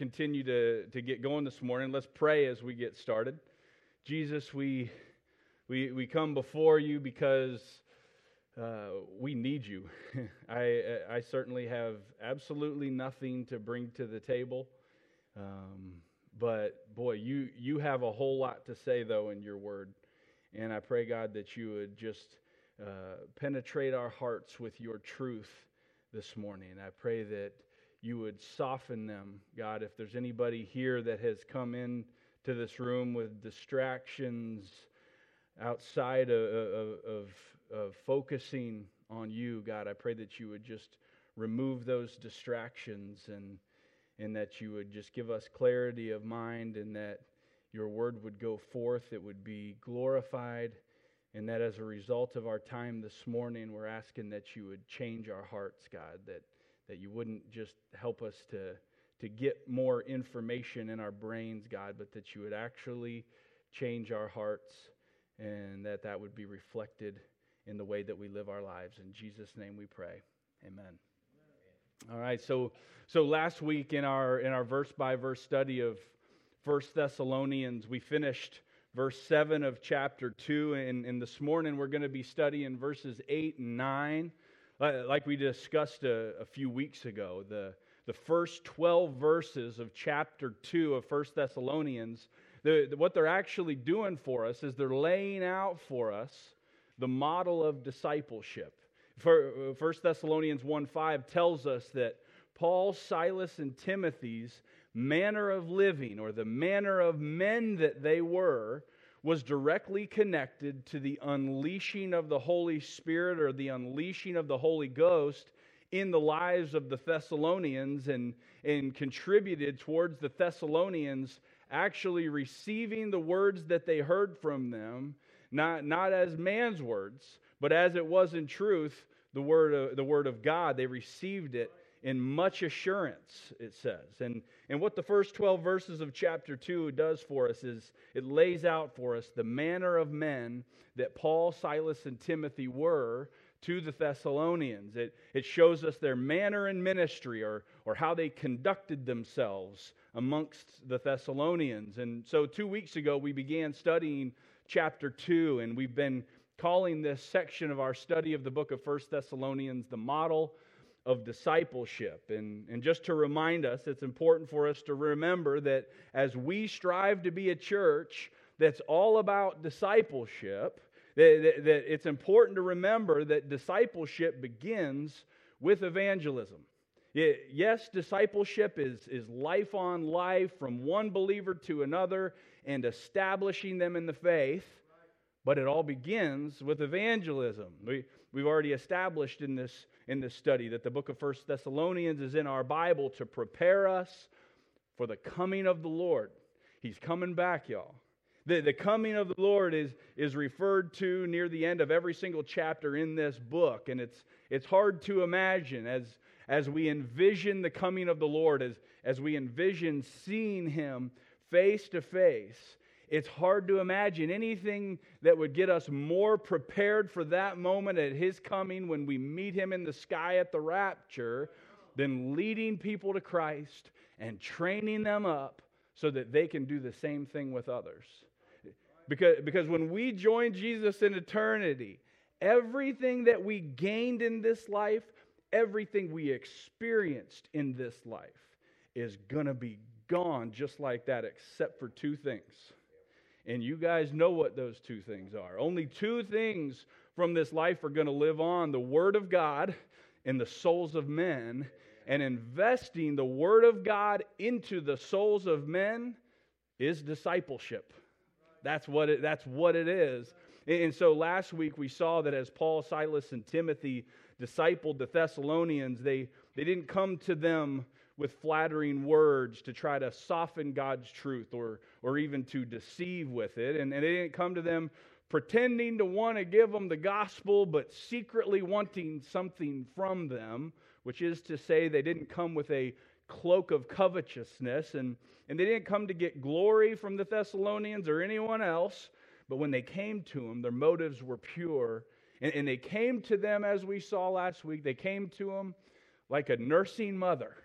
continue to, to get going this morning. Let's pray as we get started. Jesus, we, we, we come before you because uh, we need you. I, I certainly have absolutely nothing to bring to the table. Um, but boy, you, you have a whole lot to say, though, in your word. And I pray, God, that you would just uh, penetrate our hearts with your truth this morning. I pray that you would soften them, God. If there's anybody here that has come in to this room with distractions outside of, of, of, focusing on you, God, I pray that you would just remove those distractions and, and that you would just give us clarity of mind and that your word would go forth, it would be glorified, and that as a result of our time this morning, we're asking that you would change our hearts, God, that that you wouldn't just help us to, to get more information in our brains, God, but that you would actually change our hearts and that that would be reflected in the way that we live our lives. In Jesus' name we pray. Amen. All right, so so last week in our in our verse by verse study of First Thessalonians, we finished verse 7 of chapter 2, and, and this morning we're going to be studying verses 8 and 9. Like we discussed a, a few weeks ago, the, the first 12 verses of chapter 2 of 1 Thessalonians, the, the, what they're actually doing for us is they're laying out for us the model of discipleship. For, uh, 1 Thessalonians 1 5 tells us that Paul, Silas, and Timothy's manner of living, or the manner of men that they were, was directly connected to the unleashing of the Holy Spirit or the unleashing of the Holy Ghost in the lives of the Thessalonians and, and contributed towards the Thessalonians actually receiving the words that they heard from them, not, not as man's words, but as it was in truth, the word of, the word of God. They received it in much assurance, it says. And, and what the first 12 verses of chapter 2 does for us is it lays out for us the manner of men that Paul, Silas, and Timothy were to the Thessalonians. It, it shows us their manner in ministry or, or how they conducted themselves amongst the Thessalonians. And so, two weeks ago, we began studying chapter 2, and we've been calling this section of our study of the book of First Thessalonians the model of discipleship. And, and just to remind us, it's important for us to remember that as we strive to be a church that's all about discipleship, that, that, that it's important to remember that discipleship begins with evangelism. It, yes, discipleship is, is life on life from one believer to another and establishing them in the faith, but it all begins with evangelism. We, we've already established in this in this study that the book of First Thessalonians is in our Bible to prepare us for the coming of the Lord. He's coming back, y'all. The, the coming of the Lord is, is referred to near the end of every single chapter in this book. And it's, it's hard to imagine as, as we envision the coming of the Lord, as, as we envision seeing Him face to face, it's hard to imagine anything that would get us more prepared for that moment at His coming when we meet Him in the sky at the rapture than leading people to Christ and training them up so that they can do the same thing with others. Because, because when we join Jesus in eternity, everything that we gained in this life, everything we experienced in this life, is going to be gone just like that, except for two things and you guys know what those two things are. Only two things from this life are going to live on the Word of God and the souls of men. And investing the Word of God into the souls of men is discipleship. That's what it, that's what it is. And so last week we saw that as Paul, Silas, and Timothy discipled the Thessalonians, they, they didn't come to them with flattering words to try to soften God's truth or, or even to deceive with it. And, and they didn't come to them pretending to want to give them the gospel, but secretly wanting something from them, which is to say, they didn't come with a cloak of covetousness, and, and they didn't come to get glory from the Thessalonians or anyone else. But when they came to them, their motives were pure. And, and they came to them, as we saw last week, they came to them like a nursing mother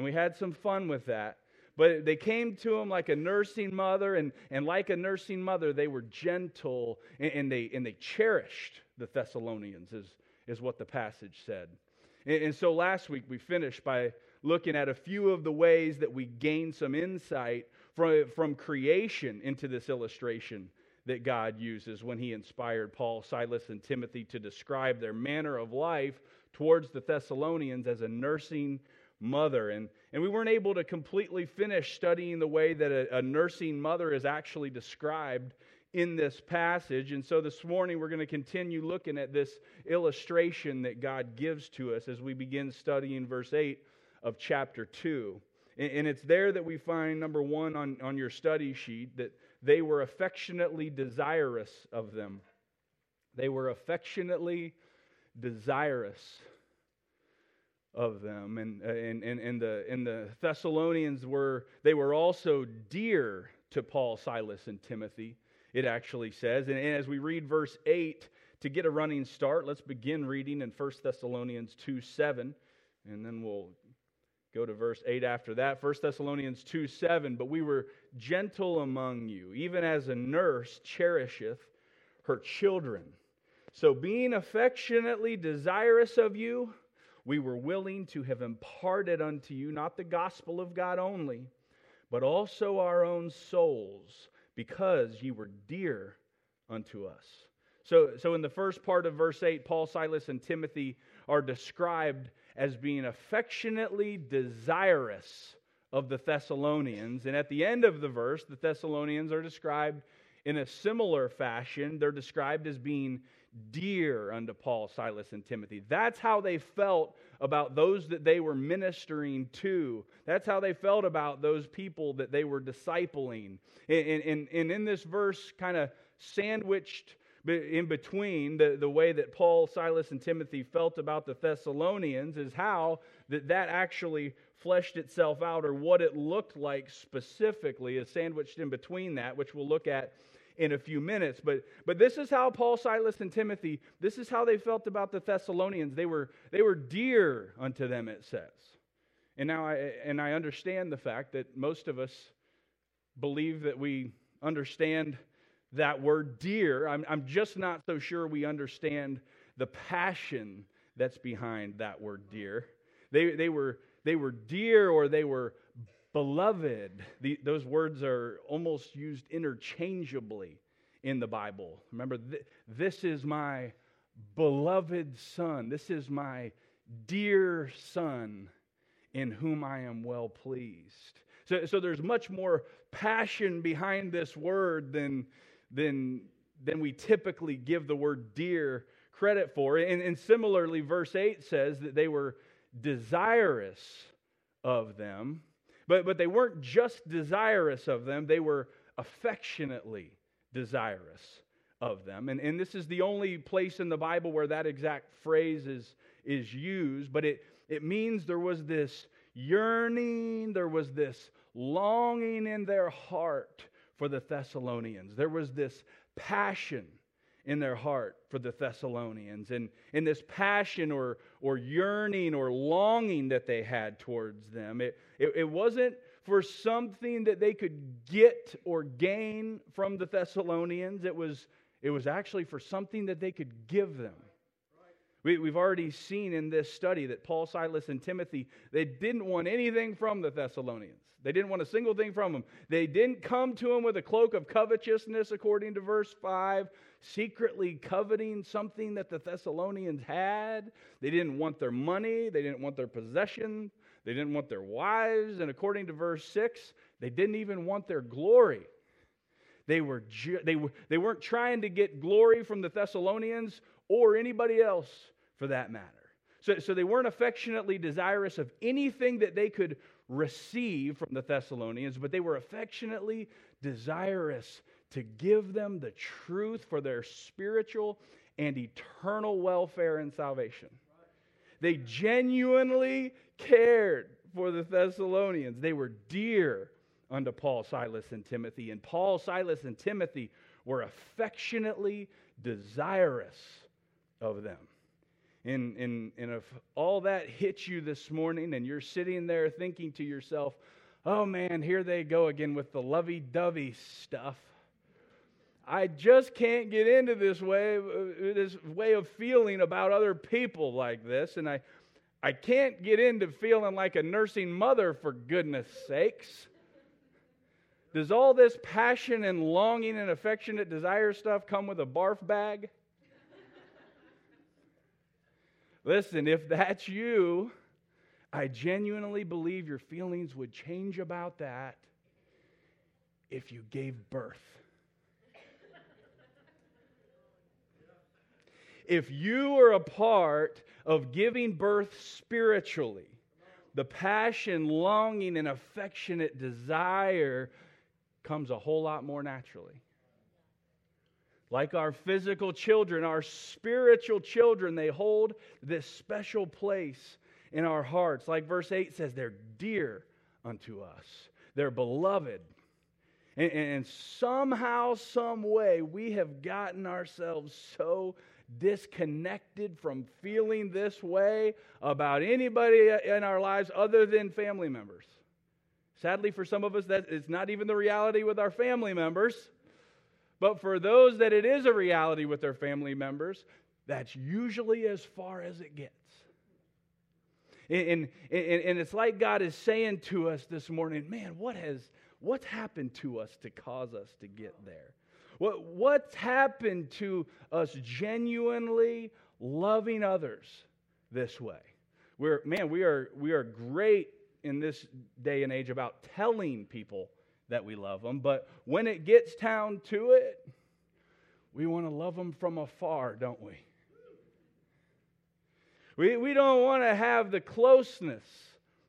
and we had some fun with that. but they came to him like a nursing mother, and, and like a nursing mother, they were gentle and, and they, and they cherished the Thessalonians, is, is what the passage said. And, and so last week we finished by looking at a few of the ways that we gain some insight from, from creation into this illustration that God uses when he inspired Paul, Silas, and Timothy to describe their manner of life towards the Thessalonians as a nursing mother. And, and we weren't able to completely finish studying the way that a, a nursing mother is actually described in this passage. And so this morning we're going to continue looking at this illustration that God gives to us as we begin studying verse 8 of chapter 2. And, and it's there that we find, number one, on, on your study sheet, that they were affectionately desirous of them. They were affectionately desirous of them. And, uh, and, and, and, the, and the Thessalonians were, they were also dear to Paul, Silas, and Timothy, it actually says. And, and as we read verse 8, to get a running start, let's begin reading in 1 Thessalonians 2 7, and then we'll go to verse 8 after that. 1 Thessalonians 2 7, but we were gentle among you, even as a nurse cherisheth her children. So, being affectionately desirous of you, we were willing to have imparted unto you not the gospel of God only, but also our own souls, because ye were dear unto us. So, so in the first part of verse 8, Paul, Silas, and Timothy are described as being affectionately desirous of the Thessalonians. And at the end of the verse, the Thessalonians are described in a similar fashion. They're described as being dear unto Paul, Silas, and Timothy. That's how they felt about those that they were ministering to. That's how they felt about those people that they were discipling. And, and, and in this verse, kind of sandwiched in between the, the way that Paul, Silas, and Timothy felt about the Thessalonians is how that, that actually fleshed itself out or what it looked like specifically is sandwiched in between that, which we'll look at in a few minutes. But, but this is how Paul, Silas, and Timothy, this is how they felt about the Thessalonians. They were, they were dear unto them, it says. And now I, and I understand the fact that most of us believe that we understand that word dear. I'm, I'm just not so sure we understand the passion that's behind that word dear. They, they, were, they were dear or they were beloved. The, those words are almost used interchangeably in the Bible. Remember, th- this is my beloved son. This is my dear son in whom I am well pleased. So, so there's much more passion behind this word than, than, than we typically give the word dear credit for. And, and similarly, verse 8 says that they were desirous of them, but, but they weren't just desirous of them, they were affectionately desirous of them. And, and this is the only place in the Bible where that exact phrase is, is used, but it, it means there was this yearning, there was this longing in their heart for the Thessalonians. There was this passion in their heart for the Thessalonians. And in this passion or, or yearning or longing that they had towards them, it, it, it wasn't for something that they could get or gain from the Thessalonians. It was, it was actually for something that they could give them. We, we've already seen in this study that Paul, Silas, and Timothy, they didn't want anything from the Thessalonians. They didn't want a single thing from them. They didn't come to him with a cloak of covetousness, according to verse 5, secretly coveting something that the Thessalonians had. They didn't want their money. They didn't want their possession. They didn't want their wives. And according to verse 6, they didn't even want their glory. They, were ju- they, were, they weren't trying to get glory from the Thessalonians or anybody else for that matter. So, so they weren't affectionately desirous of anything that they could receive from the Thessalonians, but they were affectionately desirous to give them the truth for their spiritual and eternal welfare and salvation. They genuinely cared for the Thessalonians. They were dear unto Paul, Silas, and Timothy. And Paul, Silas, and Timothy were affectionately desirous of them. And, and, and if all that hits you this morning and you're sitting there thinking to yourself, oh man, here they go again with the lovey dovey stuff. I just can't get into this way, this way of feeling about other people like this, and I, I can't get into feeling like a nursing mother for goodness sakes. Does all this passion and longing and affectionate desire stuff come with a barf bag? Listen, if that's you, I genuinely believe your feelings would change about that if you gave birth. If you are a part of giving birth spiritually, the passion, longing, and affectionate desire comes a whole lot more naturally. Like our physical children, our spiritual children, they hold this special place in our hearts. Like verse 8 says, they're dear unto us, they're beloved. And, and somehow, some way, we have gotten ourselves so disconnected from feeling this way about anybody in our lives other than family members. Sadly, for some of us, that is it's not even the reality with our family members. But for those that it is a reality with their family members, that's usually as far as it gets. And, and, and it's like God is saying to us this morning, man, what has what's happened to us to cause us to get there? What, what's happened to us genuinely loving others this way? We're, man, we are, we are great in this day and age about telling people that we love them, but when it gets down to it, we want to love them from afar, don't we? We, we don't want to have the closeness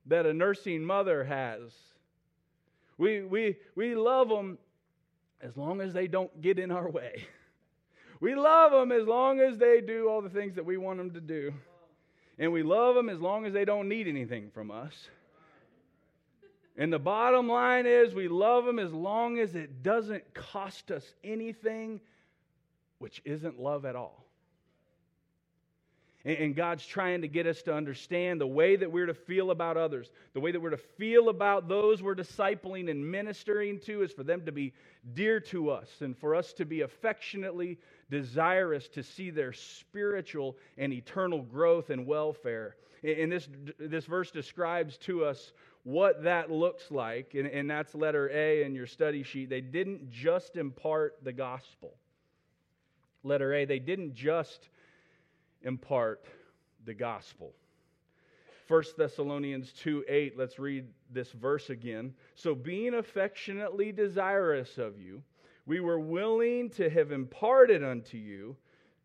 that a nursing mother has. We, we, we love them as long as they don't get in our way. We love them as long as they do all the things that we want them to do. And we love them as long as they don't need anything from us. And the bottom line is we love them as long as it doesn't cost us anything, which isn't love at all. And God's trying to get us to understand the way that we're to feel about others, the way that we're to feel about those we're discipling and ministering to is for them to be dear to us and for us to be affectionately desirous to see their spiritual and eternal growth and welfare. And this, this verse describes to us what that looks like, and, and that's letter A in your study sheet. They didn't just impart the gospel. Letter A, they didn't just impart the gospel. 1 Thessalonians 2 8, let's read this verse again. So, being affectionately desirous of you, we were willing to have imparted unto you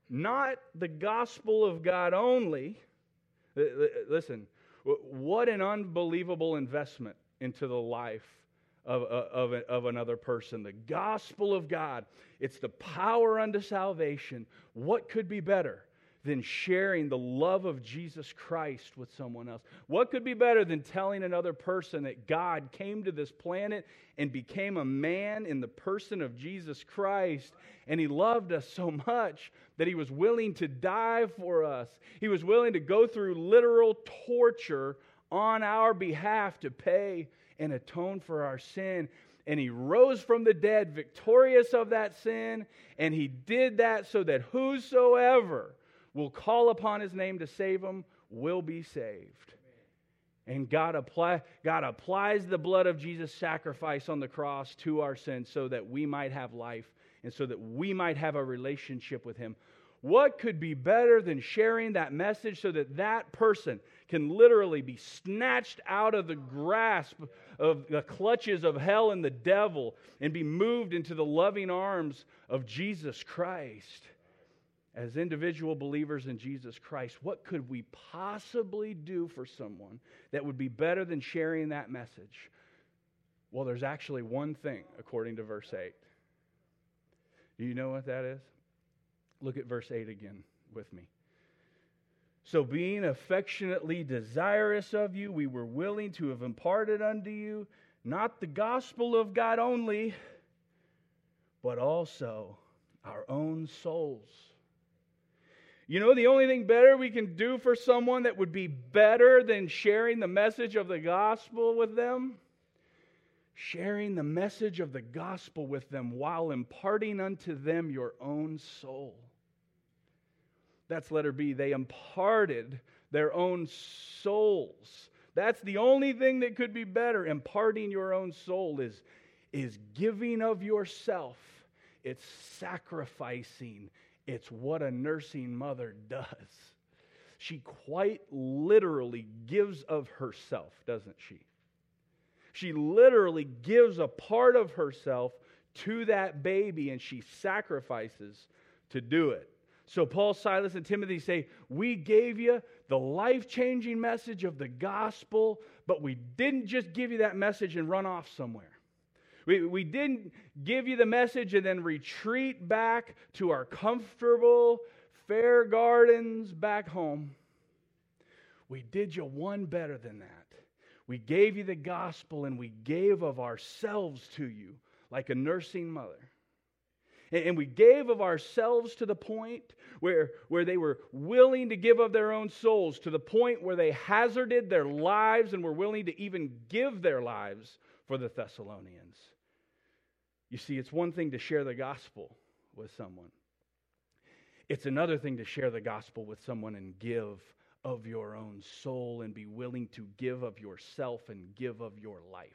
not the gospel of God only. Listen, what an unbelievable investment into the life of, uh, of, of another person. The gospel of God, it's the power unto salvation. What could be better? Than sharing the love of Jesus Christ with someone else? What could be better than telling another person that God came to this planet and became a man in the person of Jesus Christ and he loved us so much that he was willing to die for us? He was willing to go through literal torture on our behalf to pay and atone for our sin and he rose from the dead victorious of that sin and he did that so that whosoever will call upon his name to save them will be saved. And God, apply, God applies the blood of Jesus' sacrifice on the cross to our sins so that we might have life and so that we might have a relationship with Him. What could be better than sharing that message so that that person can literally be snatched out of the grasp of the clutches of hell and the devil and be moved into the loving arms of Jesus Christ? As individual believers in Jesus Christ, what could we possibly do for someone that would be better than sharing that message? Well, there's actually one thing, according to verse 8. Do you know what that is? Look at verse 8 again with me. So, being affectionately desirous of you, we were willing to have imparted unto you not the gospel of God only, but also our own souls you know, the only thing better we can do for someone that would be better than sharing the message of the gospel with them sharing the message of the gospel with them while imparting unto them your own soul. That's letter B. They imparted their own souls. That's the only thing that could be better. Imparting your own soul is, is giving of yourself, it's sacrificing, it's what a nursing mother does. She quite literally gives of herself, doesn't she? She literally gives a part of herself to that baby and she sacrifices to do it. So Paul, Silas, and Timothy say, We gave you the life changing message of the gospel, but we didn't just give you that message and run off somewhere. We, we didn't give you the message and then retreat back to our comfortable, fair gardens back home. We did you one better than that. We gave you the gospel and we gave of ourselves to you like a nursing mother. And we gave of ourselves to the point where, where they were willing to give of their own souls, to the point where they hazarded their lives and were willing to even give their lives for the Thessalonians. You see, it's one thing to share the gospel with someone, it's another thing to share the gospel with someone and give of your own soul and be willing to give of yourself and give of your life.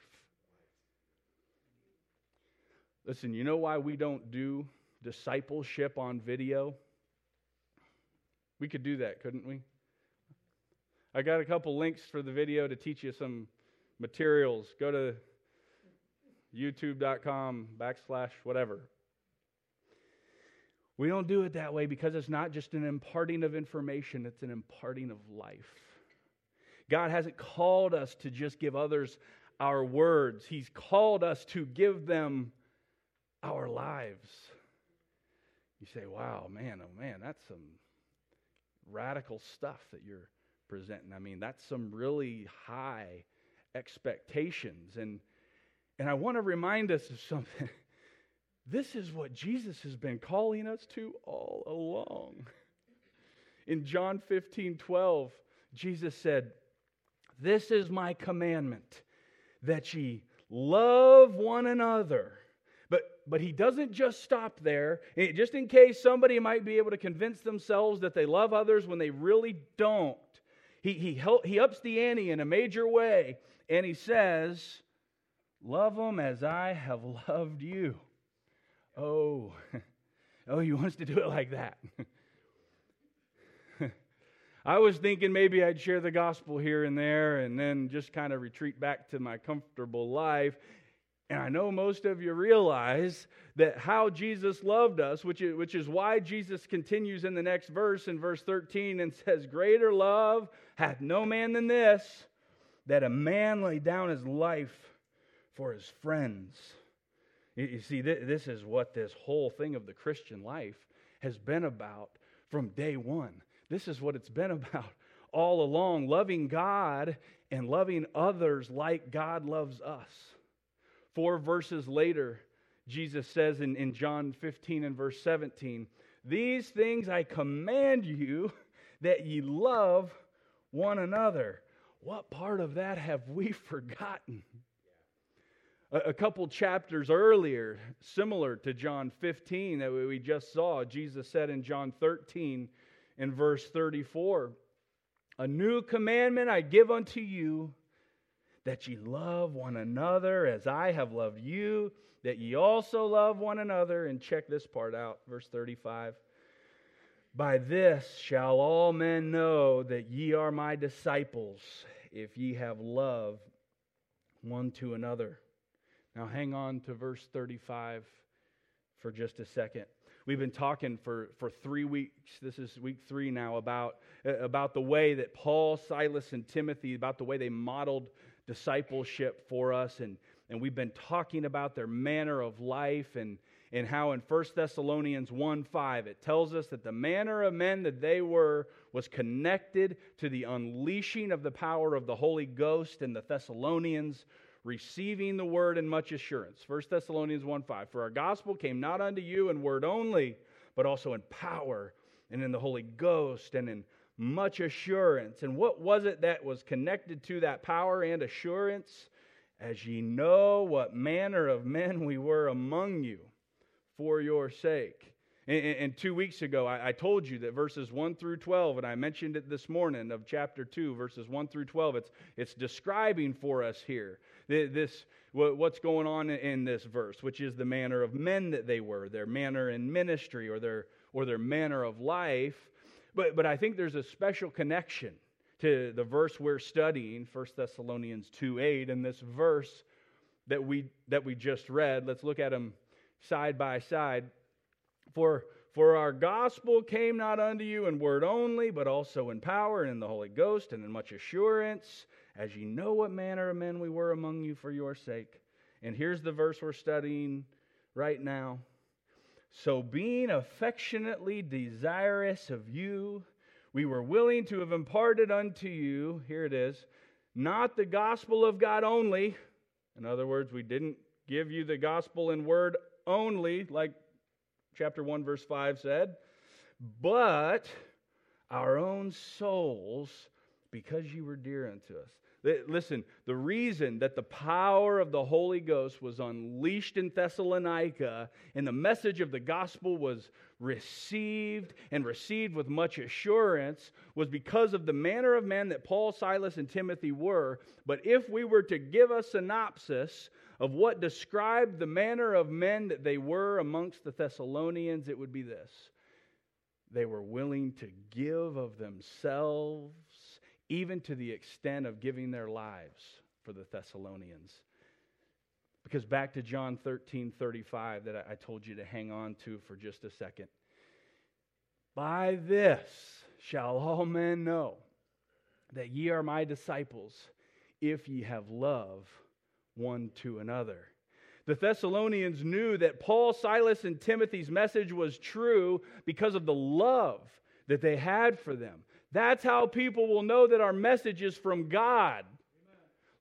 Listen, you know why we don't do discipleship on video? We could do that, couldn't we? I got a couple links for the video to teach you some materials. Go to youtube.com backslash whatever. We don't do it that way because it's not just an imparting of information, it's an imparting of life. God hasn't called us to just give others our words, He's called us to give them our lives. You say, wow, man, oh man, that's some radical stuff that you're presenting. I mean, that's some really high expectations. And, and I want to remind us of something. This is what Jesus has been calling us to all along. In John 15 12, Jesus said, This is my commandment, that ye love one another but, but he doesn't just stop there. Just in case somebody might be able to convince themselves that they love others when they really don't. He, he, help, he ups the ante in a major way, and he says, Love them as I have loved you. Oh, oh, he wants to do it like that. I was thinking maybe I'd share the gospel here and there and then just kind of retreat back to my comfortable life and I know most of you realize that how Jesus loved us, which is, which is why Jesus continues in the next verse, in verse 13, and says, Greater love hath no man than this, that a man lay down his life for his friends. You see, this is what this whole thing of the Christian life has been about from day one. This is what it's been about all along loving God and loving others like God loves us. Four verses later, Jesus says in, in John 15 and verse 17, These things I command you that ye love one another. What part of that have we forgotten? A, couple chapters earlier, similar to John 15 that we just saw, Jesus said in John 13 in verse 34, A new commandment I give unto you that ye love one another as I have loved you, that ye also love one another. And check this part out, verse 35. By this shall all men know that ye are my disciples, if ye have love one to another. Now hang on to verse 35 for just a second. We've been talking for, for three weeks. This is week three now about, uh, about the way that Paul, Silas, and Timothy, about the way they modeled discipleship for us. And, and we've been talking about their manner of life and, and how in 1 Thessalonians 1 5, it tells us that the manner of men that they were was connected to the unleashing of the power of the Holy Ghost and the Thessalonians receiving the word in much assurance. 1 Thessalonians 1 5. For our gospel came not unto you in word only, but also in power and in the Holy Ghost and in much assurance. And what was it that was connected to that power and assurance? as ye know what manner of men we were among you for your sake. And, two weeks ago, I, I, told you that verses 1 through 12, and I mentioned it this morning of chapter 2, verses 1 through 12, it's, it's describing for us here this, what's going on in this verse, which is the manner of men that they were, their manner in ministry or their, or their manner of life. But, but I think there's a special connection to the verse we're studying, 1 Thessalonians 2 8, and this verse that we, that we just read. Let's look at them side by side. For, for our gospel came not unto you in word only, but also in power and in the Holy Ghost and in much assurance, as you know what manner of men we were among you for your sake. And here's the verse we're studying right now. So, being affectionately desirous of you, we were willing to have imparted unto you, here it is, not the gospel of God only. In other words, we didn't give you the gospel in word only, like chapter 1, verse 5 said, but our own souls because you were dear unto us. Listen, the reason that the power of the Holy Ghost was unleashed in Thessalonica and the message of the gospel was received and received with much assurance was because of the manner of men that Paul, Silas, and Timothy were. But if we were to give a synopsis of what described the manner of men that they were amongst the Thessalonians, it would be this they were willing to give of themselves even to the extent of giving their lives for the Thessalonians. Because back to John 13 35 that I told you to hang on to for just a second. By this shall all men know that ye are my disciples, if ye have love one to another. The Thessalonians knew that Paul, Silas, and Timothy's message was true because of the love that they had for them. That's how people will know that our message is from God.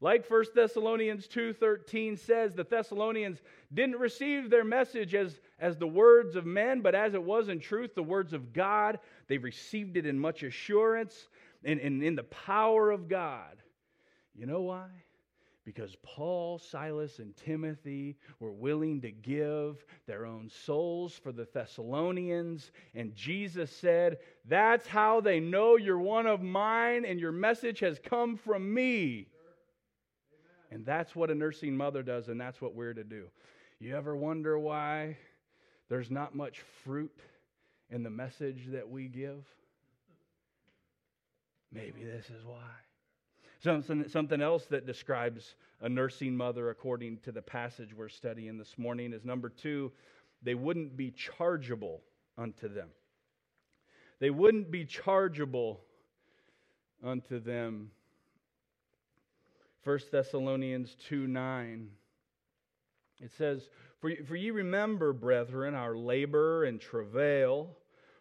Like 1 Thessalonians 2:13 says, the Thessalonians didn't receive their message as, as the words of men, but as it was in truth the words of God. They received it in much assurance and, and in the power of God. You know why? Because Paul, Silas, and Timothy were willing to give their own souls for the Thessalonians. And Jesus said, That's how they know you're one of mine and your message has come from me. And that's what a nursing mother does, and that's what we're to do. You ever wonder why there's not much fruit in the message that we give? Maybe this is why. Something, something else that describes a nursing mother, according to the passage we're studying this morning, is number two, they wouldn't be chargeable unto them. They wouldn't be chargeable unto them. 1 Thessalonians 2 9. It says, For, for ye remember, brethren, our labor and travail,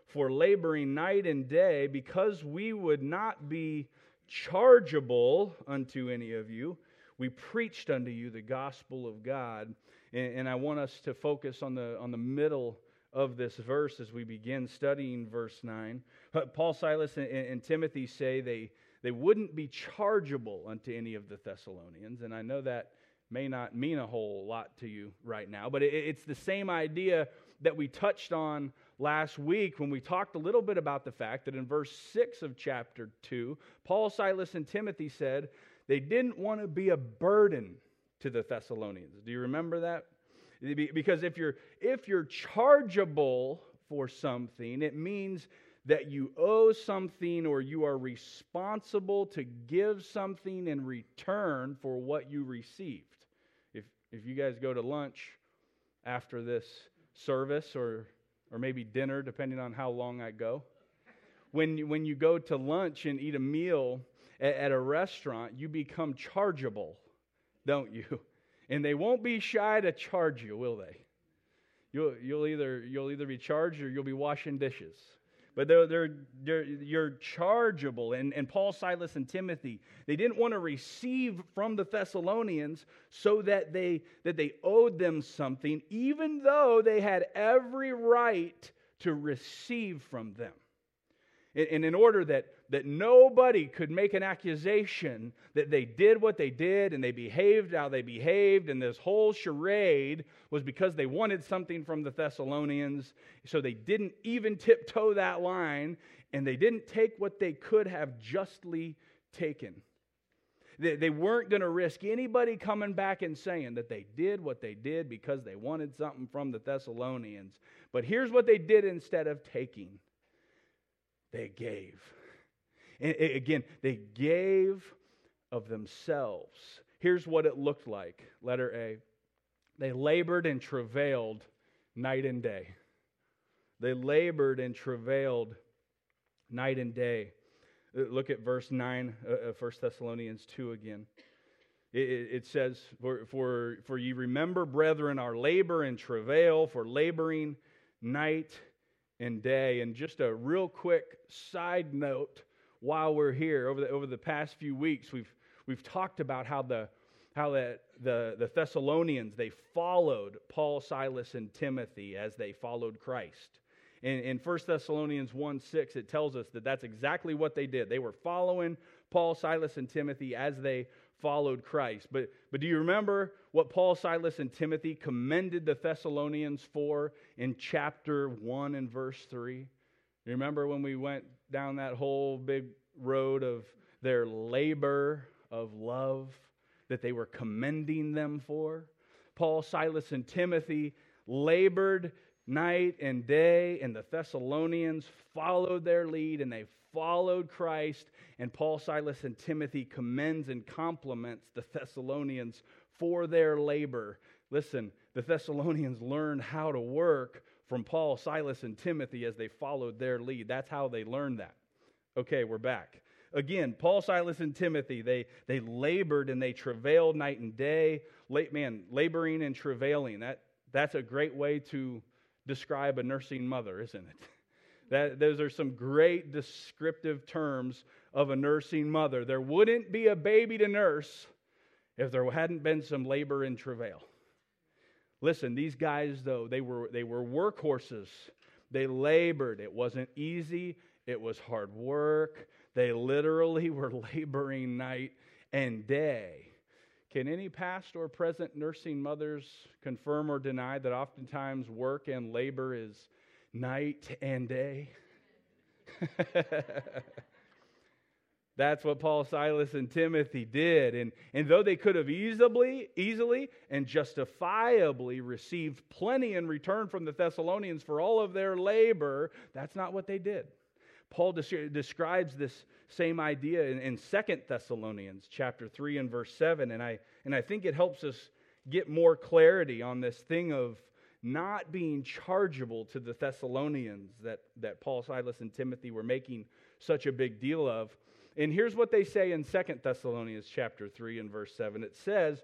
for laboring night and day, because we would not be chargeable unto any of you. We preached unto you the gospel of God. And, and, I want us to focus on the, on the middle of this verse as we begin studying verse 9. Uh, Paul, Silas, and, and Timothy say they, they wouldn't be chargeable unto any of the Thessalonians. And I know that may not mean a whole lot to you right now, but it, it's the same idea that we touched on last week when we talked a little bit about the fact that in verse 6 of chapter 2, Paul, Silas, and Timothy said they didn't want to be a burden to the Thessalonians. Do you remember that? Because if you're if you're chargeable for something, it means that you owe something or you are responsible to give something in return for what you received. If if you guys go to lunch after this service or or maybe dinner, depending on how long I go. When when you go to lunch and eat a meal at, at a restaurant, you become chargeable, don't you? And they won't be shy to charge you, will they? You'll, you'll, either, you'll either be charged or you'll be washing dishes. But they're, they're, they're, you're chargeable. And, and Paul, Silas, and Timothy, they didn't want to receive from the Thessalonians so that they, that they owed them something, even though they had every right to receive from them. And in order that, that nobody could make an accusation that they did what they did and they behaved how they behaved, and this whole charade was because they wanted something from the Thessalonians. So they didn't even tiptoe that line, and they didn't take what they could have justly taken. They, they weren't going to risk anybody coming back and saying that they did what they did because they wanted something from the Thessalonians. But here's what they did instead of taking they gave. And again, they gave of themselves. Here's what it looked like. Letter A. They labored and travailed night and day. They labored and travailed night and day. Uh, look at verse 9 of 1 Thessalonians 2 again. It, it says, for, for, for ye remember, brethren, our labor and travail, for laboring night and day. And just a real quick side note while we're here, over the, over the past few weeks, we've, we've talked about how the how that the, the Thessalonians they followed Paul, Silas, and Timothy as they followed Christ. In, in 1 Thessalonians 1 6, it tells us that that's exactly what they did. They were following Paul, Silas, and Timothy as they followed Christ. But, but do you remember what Paul, Silas, and Timothy commended the Thessalonians for in chapter 1 and verse 3? You remember when we went down that whole big road of their labor of love that they were commending them for? Paul, Silas, and Timothy labored night and day, and the Thessalonians followed their lead and they followed Christ. And Paul, Silas, and Timothy commends and compliments the Thessalonians for their labor. Listen, the Thessalonians learned how to work from Paul, Silas, and Timothy as they followed their lead. That's how they learned that. Okay, we're back. Again, Paul, Silas, and Timothy, they, they labored and they travailed night and day. Late, man, laboring and travailing, that, that's a great way to describe a nursing mother, isn't it? That, those are some great descriptive terms of a nursing mother. There wouldn't be a baby to nurse if there hadn't been some labor and travail. Listen, these guys, though, they were, they were workhorses. They labored. It wasn't easy, it was hard work. They literally were laboring night and day. Can any past or present nursing mothers confirm or deny that oftentimes work and labor is night and day? That's what Paul, Silas, and Timothy did. And, and though they could have easily, easily and justifiably received plenty in return from the Thessalonians for all of their labor, that's not what they did. Paul describes this same idea in, in 2 Thessalonians chapter 3 and verse 7. And I, and I think it helps us get more clarity on this thing of not being chargeable to the Thessalonians that, that Paul, Silas, and Timothy were making such a big deal of. And here's what they say in 2 Thessalonians chapter 3 and verse 7. It says,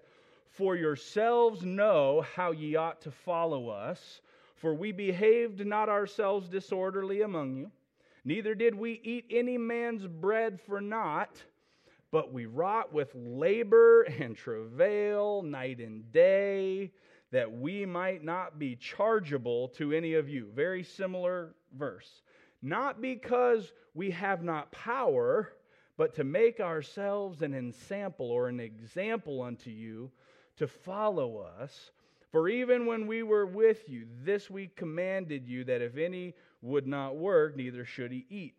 For yourselves know how ye ought to follow us, for we behaved not ourselves disorderly among you Neither did we eat any man's bread for naught, but we wrought with labor and travail night and day, that we might not be chargeable to any of you. Very similar verse. Not because we have not power, but to make ourselves an ensample or an example unto you to follow us. For even when we were with you, this we commanded you that if any would not work, neither should he eat.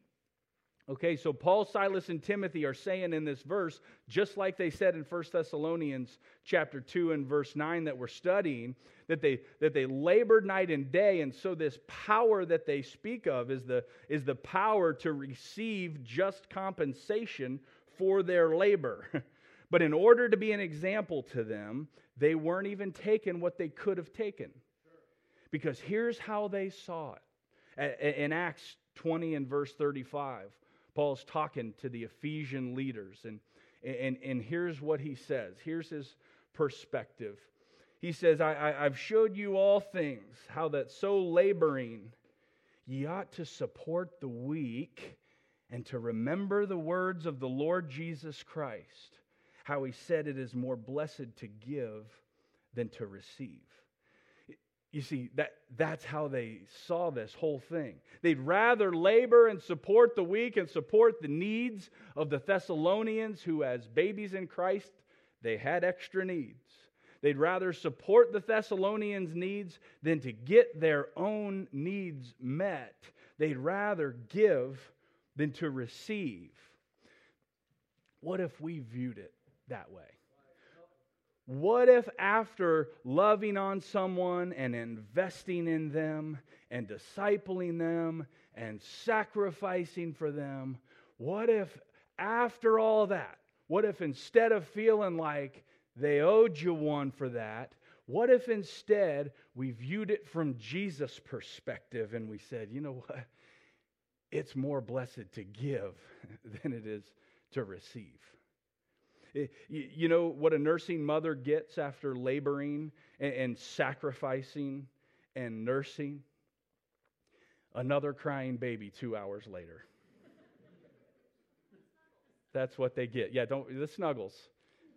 Okay, so Paul, Silas, and Timothy are saying in this verse, just like they said in 1 Thessalonians chapter 2 and verse 9 that we're studying, that they, that they labored night and day. And so this power that they speak of is the, is the power to receive just compensation for their labor. but in order to be an example to them, they weren't even taking what they could have taken. Because here's how they saw it in Acts 20 and verse 35, Paul's talking to the Ephesian leaders, and, and, and here's what he says. Here's his perspective. He says, I, I, I've showed you all things, how that so laboring ye ought to support the weak and to remember the words of the Lord Jesus Christ, how he said it is more blessed to give than to receive. You see, that, that's how they saw this whole thing. They'd rather labor and support the weak and support the needs of the Thessalonians, who, as babies in Christ, they had extra needs. They'd rather support the Thessalonians' needs than to get their own needs met. They'd rather give than to receive. What if we viewed it that way? What if, after loving on someone and investing in them and discipling them and sacrificing for them, what if, after all that, what if instead of feeling like they owed you one for that, what if instead we viewed it from Jesus' perspective and we said, you know what? It's more blessed to give than it is to receive. You know what a nursing mother gets after laboring and sacrificing and nursing? Another crying baby two hours later. That's what they get. Yeah, don't the snuggles,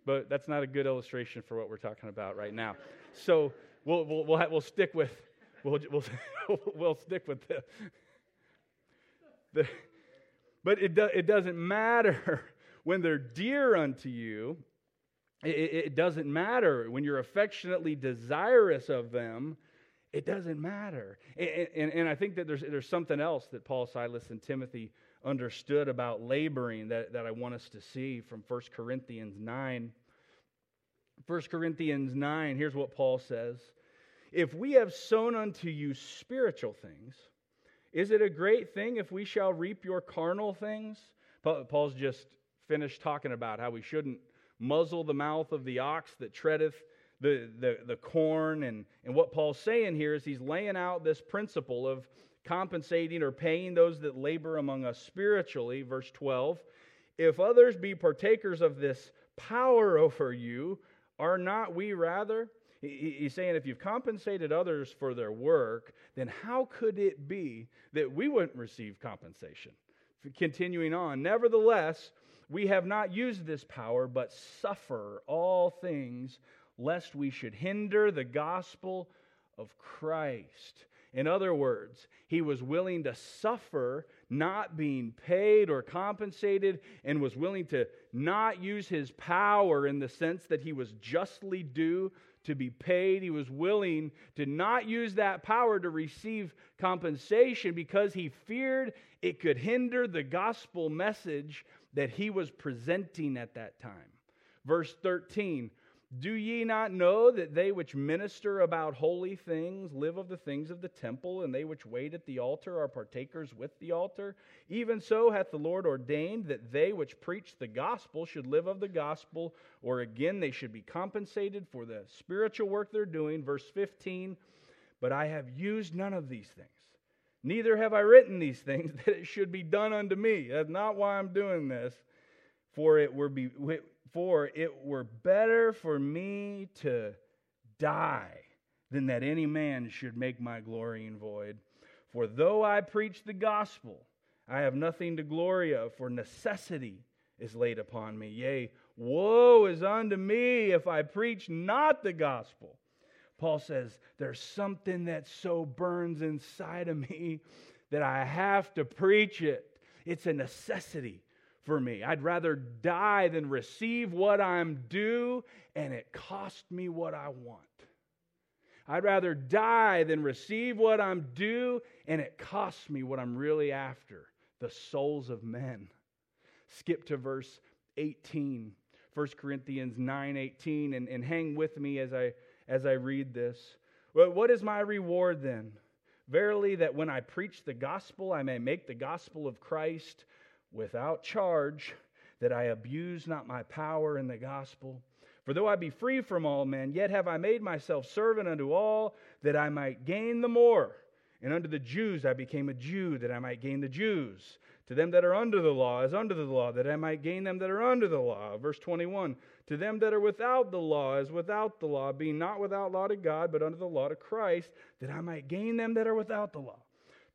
but that's not a good illustration for what we're talking about right now. So we'll we'll we'll, we'll stick with we'll we'll we'll stick with the, the but it do, it doesn't matter when they're dear unto you, it, it doesn't matter. When you're affectionately desirous of them, it doesn't matter. And, and, and, I think that there's, there's something else that Paul, Silas, and Timothy understood about laboring that, that I want us to see from 1 Corinthians 9. 1 Corinthians 9, here's what Paul says If we have sown unto you spiritual things, is it a great thing if we shall reap your carnal things? Paul's just finished talking about how we shouldn't muzzle the mouth of the ox that treadeth the, the, the corn. And, and what Paul's saying here is he's laying out this principle of compensating or paying those that labor among us spiritually. Verse 12 If others be partakers of this power over you, are not we rather? He's saying if you've compensated others for their work, then how could it be that we wouldn't receive compensation? Continuing on, nevertheless, we have not used this power, but suffer all things, lest we should hinder the gospel of Christ. In other words, he was willing to suffer, not being paid or compensated, and was willing to not use his power in the sense that he was justly due to be paid. He was willing to not use that power to receive compensation because he feared it could hinder the gospel message that he was presenting at that time. Verse 13 Do ye not know that they which minister about holy things live of the things of the temple, and they which wait at the altar are partakers with the altar? Even so hath the Lord ordained that they which preach the gospel should live of the gospel, or again they should be compensated for the spiritual work they're doing. Verse 15 But I have used none of these things Neither have I written these things that it should be done unto me. That's not why I'm doing this. For it were be, for it were better for me to die than that any man should make my glorying void. For though I preach the gospel, I have nothing to glory of, for necessity is laid upon me. Yea, woe is unto me if I preach not the gospel. Paul says, There's something that so burns inside of me that I have to preach it. It's a necessity for me. I'd rather die than receive what I'm due, and it cost me what I want. I'd rather die than receive what I'm due, and it costs me what I'm really after the souls of men. Skip to verse 18, 1 Corinthians 9 18, and, and hang with me as I as I read this. What is my reward then? Verily, that when I preach the gospel, I may make the gospel of Christ without charge, that I abuse not my power in the gospel. For though I be free from all men, yet have I made myself servant unto all, that I might gain the more. And unto the Jews I became a Jew, that I might gain the Jews. To them that are under the law, as under the law, that I might gain them that are under the law. Verse 21 To them that are without the law, as without the law, being not without law to God, but under the law to Christ, that I might gain them that are without the law.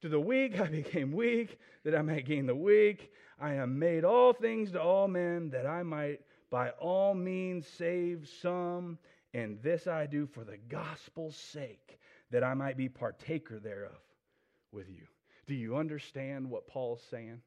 To the weak I became weak, that I might gain the weak. I am made all things to all men, that I might by all means save some. And this I do for the gospel's sake, that I might be partaker thereof with you. Do you understand what Paul's saying?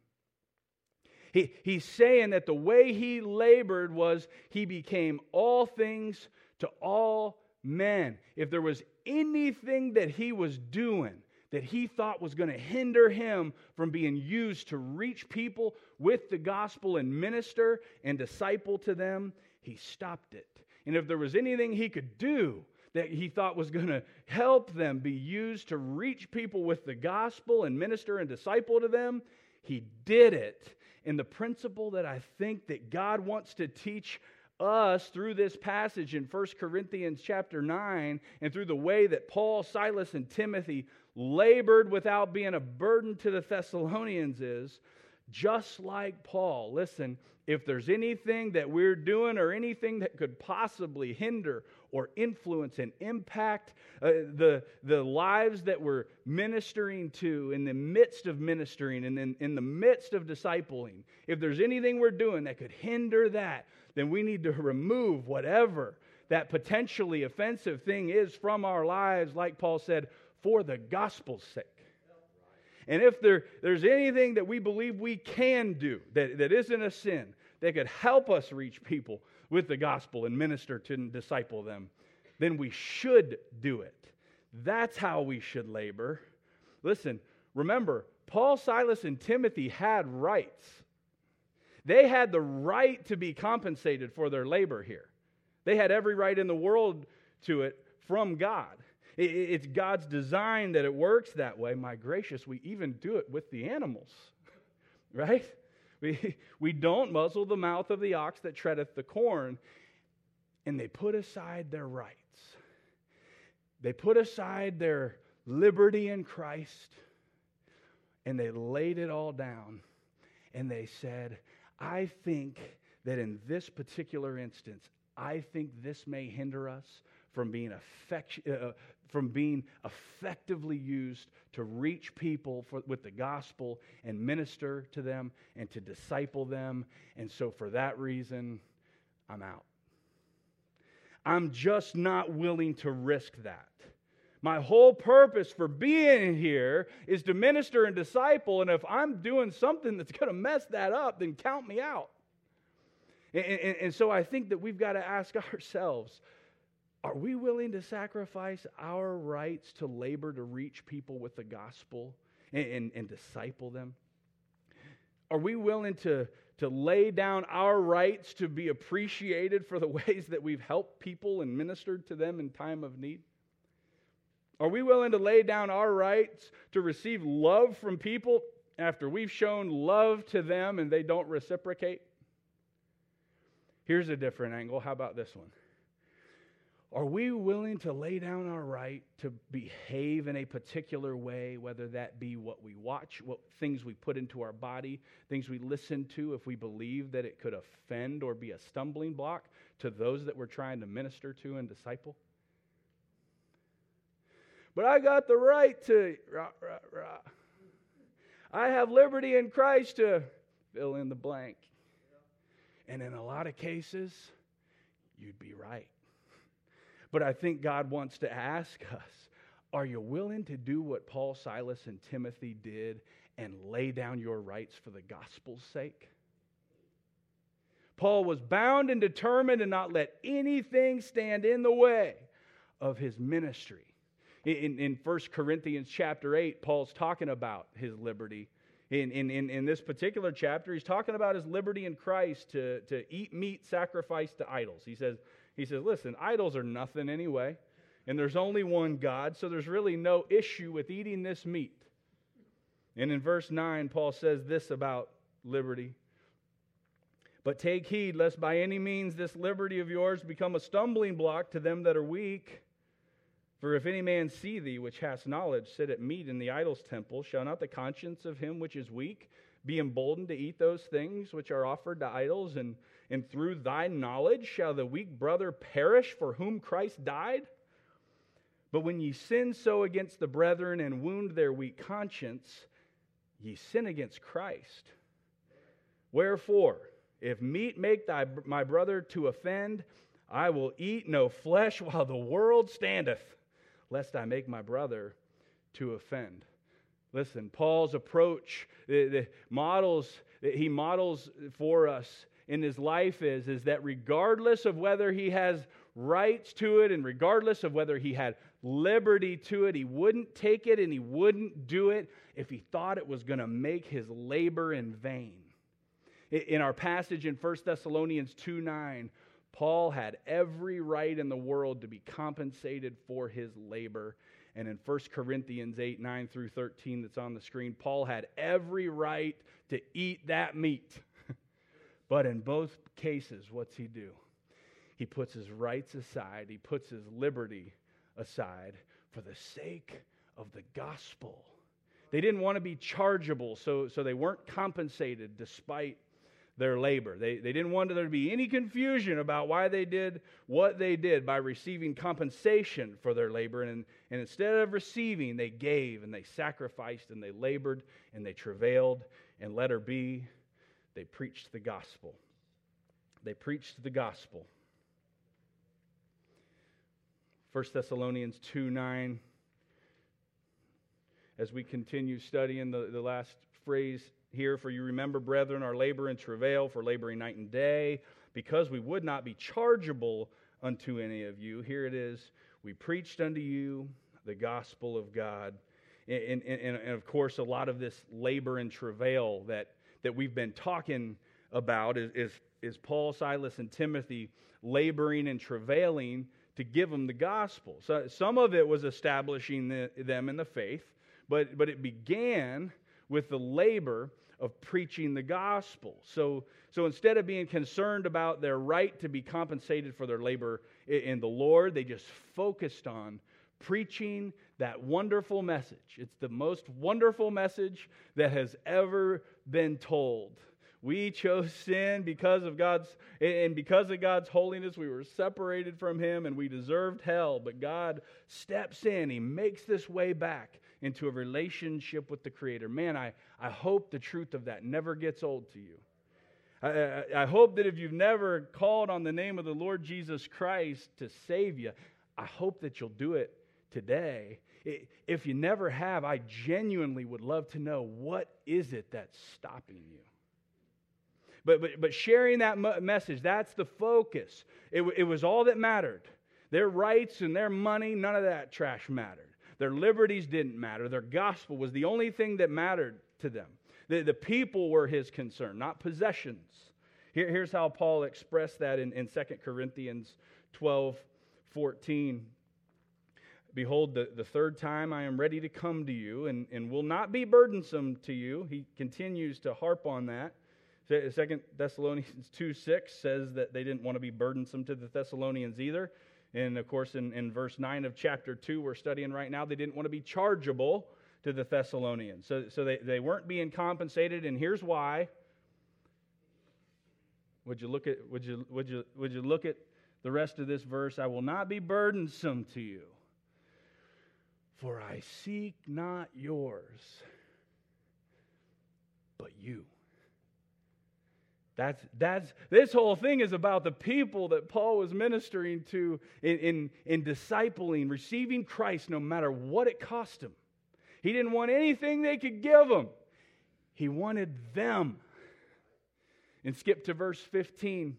He, he's saying that the way he labored was he became all things to all men. If there was anything that he was doing that he thought was going to hinder him from being used to reach people with the gospel and minister and disciple to them, he stopped it. And if there was anything he could do that he thought was going to help them be used to reach people with the gospel and minister and disciple to them, he did it. And the principle that I think that God wants to teach us through this passage in 1 Corinthians chapter 9 and through the way that Paul, Silas, and Timothy labored without being a burden to the Thessalonians is just like Paul. Listen, if there's anything that we're doing or anything that could possibly hinder or influence and impact uh, the, the lives that we're ministering to in the midst of ministering and in, in the midst of discipling, if there's anything we're doing that could hinder that, then we need to remove whatever that potentially offensive thing is from our lives, like Paul said, for the gospel's sake. And if there, there's anything that we believe we can do that, that isn't a sin, that could help us reach people with the gospel and minister to disciple them, then we should do it. That's how we should labor. Listen, remember, Paul, Silas, and Timothy had rights. They had the right to be compensated for their labor here. They had every right in the world to it from God. It's God's design that it works that way. My gracious, we even do it with the animals, right? We, we don't muzzle the mouth of the ox that treadeth the corn. And they put aside their rights. They put aside their liberty in Christ and they laid it all down. And they said, I think that in this particular instance, I think this may hinder us from being, effect, uh, from being effectively used to reach people for, with the gospel and minister to them and to disciple them. And so, for that reason, I'm out. I'm just not willing to risk that. My whole purpose for being here is to minister and disciple. And if I'm doing something that's going to mess that up, then count me out. And, and, and so I think that we've got to ask ourselves are we willing to sacrifice our rights to labor to reach people with the gospel and, and, and, disciple them? Are we willing to, to lay down our rights to be appreciated for the ways that we've helped people and ministered to them in time of need? Are we willing to lay down our rights to receive love from people after we've shown love to them and they don't reciprocate? Here's a different angle. How about this one? Are we willing to lay down our right to behave in a particular way, whether that be what we watch, what things we put into our body, things we listen to, if we believe that it could offend or be a stumbling block to those that we're trying to minister to and disciple? But I got the right to, rah, rah, rah. I have liberty in Christ to fill in the blank. And in a lot of cases, you'd be right. But I think God wants to ask us are you willing to do what Paul, Silas, and Timothy did and lay down your rights for the gospel's sake? Paul was bound and determined to not let anything stand in the way of his ministry. In, in 1 Corinthians chapter 8, Paul's talking about his liberty. In, in, in, in this particular chapter, he's talking about his liberty in Christ to, to eat meat sacrificed to idols. He says, he says, listen, idols are nothing anyway, and there's only one God, so there's really no issue with eating this meat. And in verse 9, Paul says this about liberty. But take heed lest by any means this liberty of yours become a stumbling block to them that are weak. For if any man see thee, which hast knowledge, sit at meat in the idol's temple, shall not the conscience of him which is weak be emboldened to eat those things which are offered to idols? And and through thy knowledge shall the weak brother perish for whom Christ died? But when ye sin so against the brethren and wound their weak conscience, ye sin against Christ. Wherefore, if meat make thy, my brother to offend, I will eat no flesh while the world standeth, lest I make my brother to offend. Listen, Paul's approach models he models for us in his life is, is that regardless of whether he has rights to it and regardless of whether he had liberty to it, he wouldn't take it and he wouldn't do it if he thought it was going to make his labor in vain. In our passage in 1 Thessalonians 2 9, Paul had every right in the world to be compensated for his labor. And in 1 Corinthians 8 9 through 13, that's on the screen, Paul had every right to eat that meat. But in both cases, what's he do? He puts his rights aside, he puts his liberty aside for the sake of the gospel. They didn't want to be chargeable, so, so they weren't compensated despite their labor. They, they didn't want there to be any confusion about why they did what they did by receiving compensation for their labor. And, and instead of receiving, they gave and they sacrificed and they labored and they travailed. And let her B, they preached the gospel. They preached the gospel. 1 Thessalonians 2 9. As we continue studying the, the last phrase here, for you remember, brethren, our labor and travail for laboring night and day, because we would not be chargeable unto any of you. Here it is. We preached unto you the gospel of God. And, and, and, and of course, a lot of this labor and travail that, that we've been talking about is, is, is Paul, Silas, and Timothy laboring and travailing to give them the gospel. So some of it was establishing the, them in the faith, but, but it began with the labor of preaching the gospel. So, so instead of being concerned about their right to be compensated for their labor in the Lord, they just focused on preaching that wonderful message. It's the most wonderful message that has ever been told. We chose sin because of God's, and because of God's holiness, we were separated from Him and we deserved hell. But God steps in, He makes this way back into a relationship with the Creator. Man, I, I hope the truth of that never gets old to you. I, I, I hope that if you've never called on the name of the Lord Jesus Christ to save you, I hope that you'll do it today. If you never have, I genuinely would love to know what is it that's stopping you. But, but, but sharing that message, that's the focus. It, it was all that mattered. Their rights and their money, none of that trash mattered. Their liberties didn't matter. Their gospel was the only thing that mattered to them. The, the people were his concern, not possessions. Here, here's how Paul expressed that in, in 2 Corinthians 12 14. Behold, the, the third time I am ready to come to you and, and will not be burdensome to you. He continues to harp on that. Second Thessalonians 2 6 says that they didn't want to be burdensome to the Thessalonians either. And of course, in, in verse 9 of chapter 2, we're studying right now, they didn't want to be chargeable to the Thessalonians. So, so they, they weren't being compensated, and here's why. Would you look at would you would you would you look at the rest of this verse? I will not be burdensome to you, for I seek not yours, but you. That's, that's, this whole thing is about the people that Paul was ministering to in, in, in discipling, receiving Christ no matter what it cost him. He didn't want anything they could give him, he wanted them. And skip to verse 15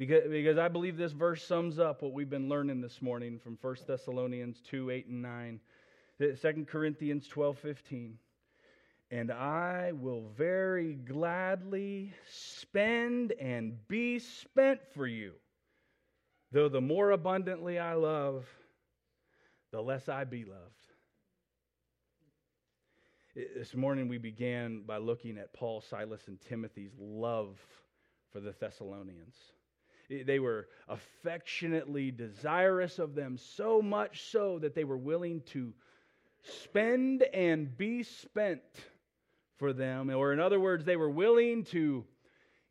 because, because I believe this verse sums up what we've been learning this morning from 1 Thessalonians 2 8 and 9. Uh, 2 Corinthians 12 15 and I will very gladly spend and be spent for you. Though the more abundantly I love, the less I be loved. This morning we began by looking at Paul, Silas, and Timothy's love for the Thessalonians. They were affectionately desirous of them, so much so that they were willing to spend and be spent for them. Or, in other words, they were willing to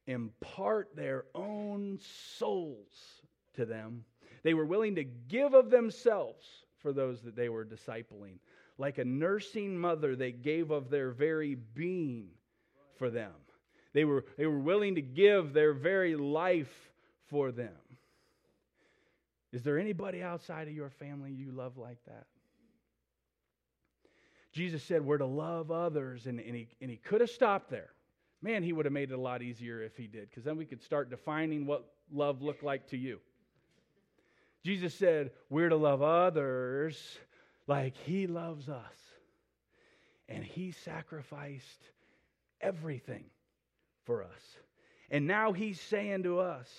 impart their own souls to them. They were willing to give of themselves for those that they were discipling. Like a nursing mother, they gave of their very being for them. They were, they were willing to give their very life for them. Is there anybody outside of your family you love like that? Jesus said we're to love others, and, and, he, and he could have stopped there. Man, he would have made it a lot easier if he did, because then we could start defining what love looked like to you. Jesus said we're to love others like he loves us. And he sacrificed everything for us. And now he's saying to us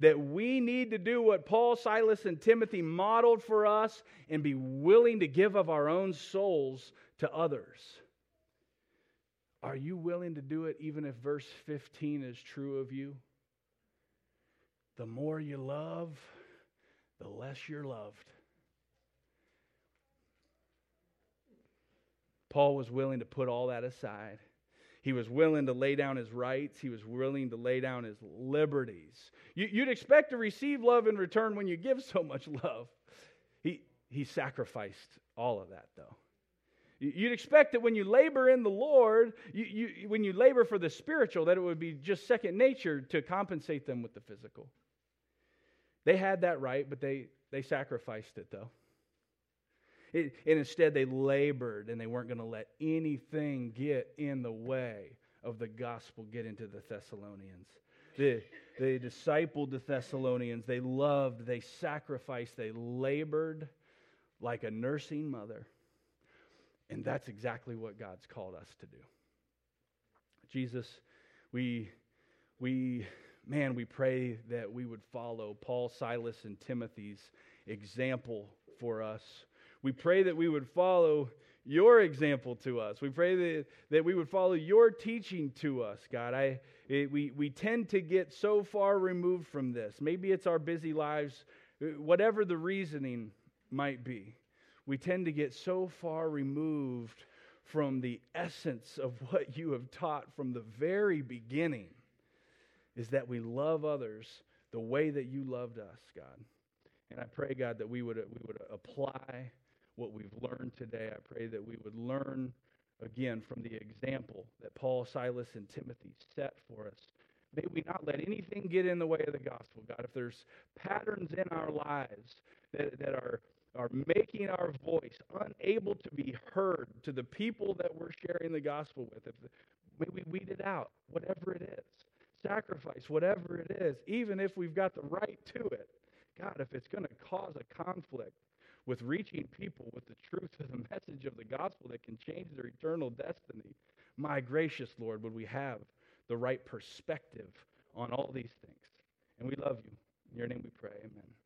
that we need to do what Paul, Silas, and Timothy modeled for us and be willing to give of our own souls to others. Are you willing to do it even if verse 15 is true of you? The more you love, the less you're loved. Paul was willing to put all that aside. He was willing to lay down his rights. He was willing to lay down his liberties. You, would expect to receive love in return when you give so much love. He, he sacrificed all of that, though. You'd expect that when you labor in the Lord, you, you, when you labor for the spiritual, that it would be just second nature to compensate them with the physical. They had that right, but they, they sacrificed it, though. It, and instead, they labored and they weren't going to let anything get in the way of the gospel get into the Thessalonians. The, they discipled the Thessalonians. They loved, they sacrificed, they labored like a nursing mother. And that's exactly what God's called us to do. Jesus, we, we, man, we pray that we would follow Paul, Silas, and Timothy's example for us we pray that we would follow your example to us. We pray that, that we would follow your teaching to us, God. I, it, we, we tend to get so far removed from this. Maybe it's our busy lives, uh, whatever the reasoning might be. We tend to get so far removed from the essence of what you have taught from the very beginning is that we love others the way that you loved us, God. And I pray, God, that we would, we would apply what we've learned today. I pray that we would learn again from the example that Paul, Silas, and Timothy set for us. May we not let anything get in the way of the gospel, God. If there's patterns in our lives that, that are, are making our voice unable to be heard to the people that we're sharing the gospel with, if, may we weed it out, whatever it is. Sacrifice, whatever it is, even if we've got the right to it. God, if it's going to cause a conflict, with reaching people with the truth of the message of the gospel that can change their eternal destiny. My gracious Lord, would we have the right perspective on all these things? And we love you. In your name we pray. Amen.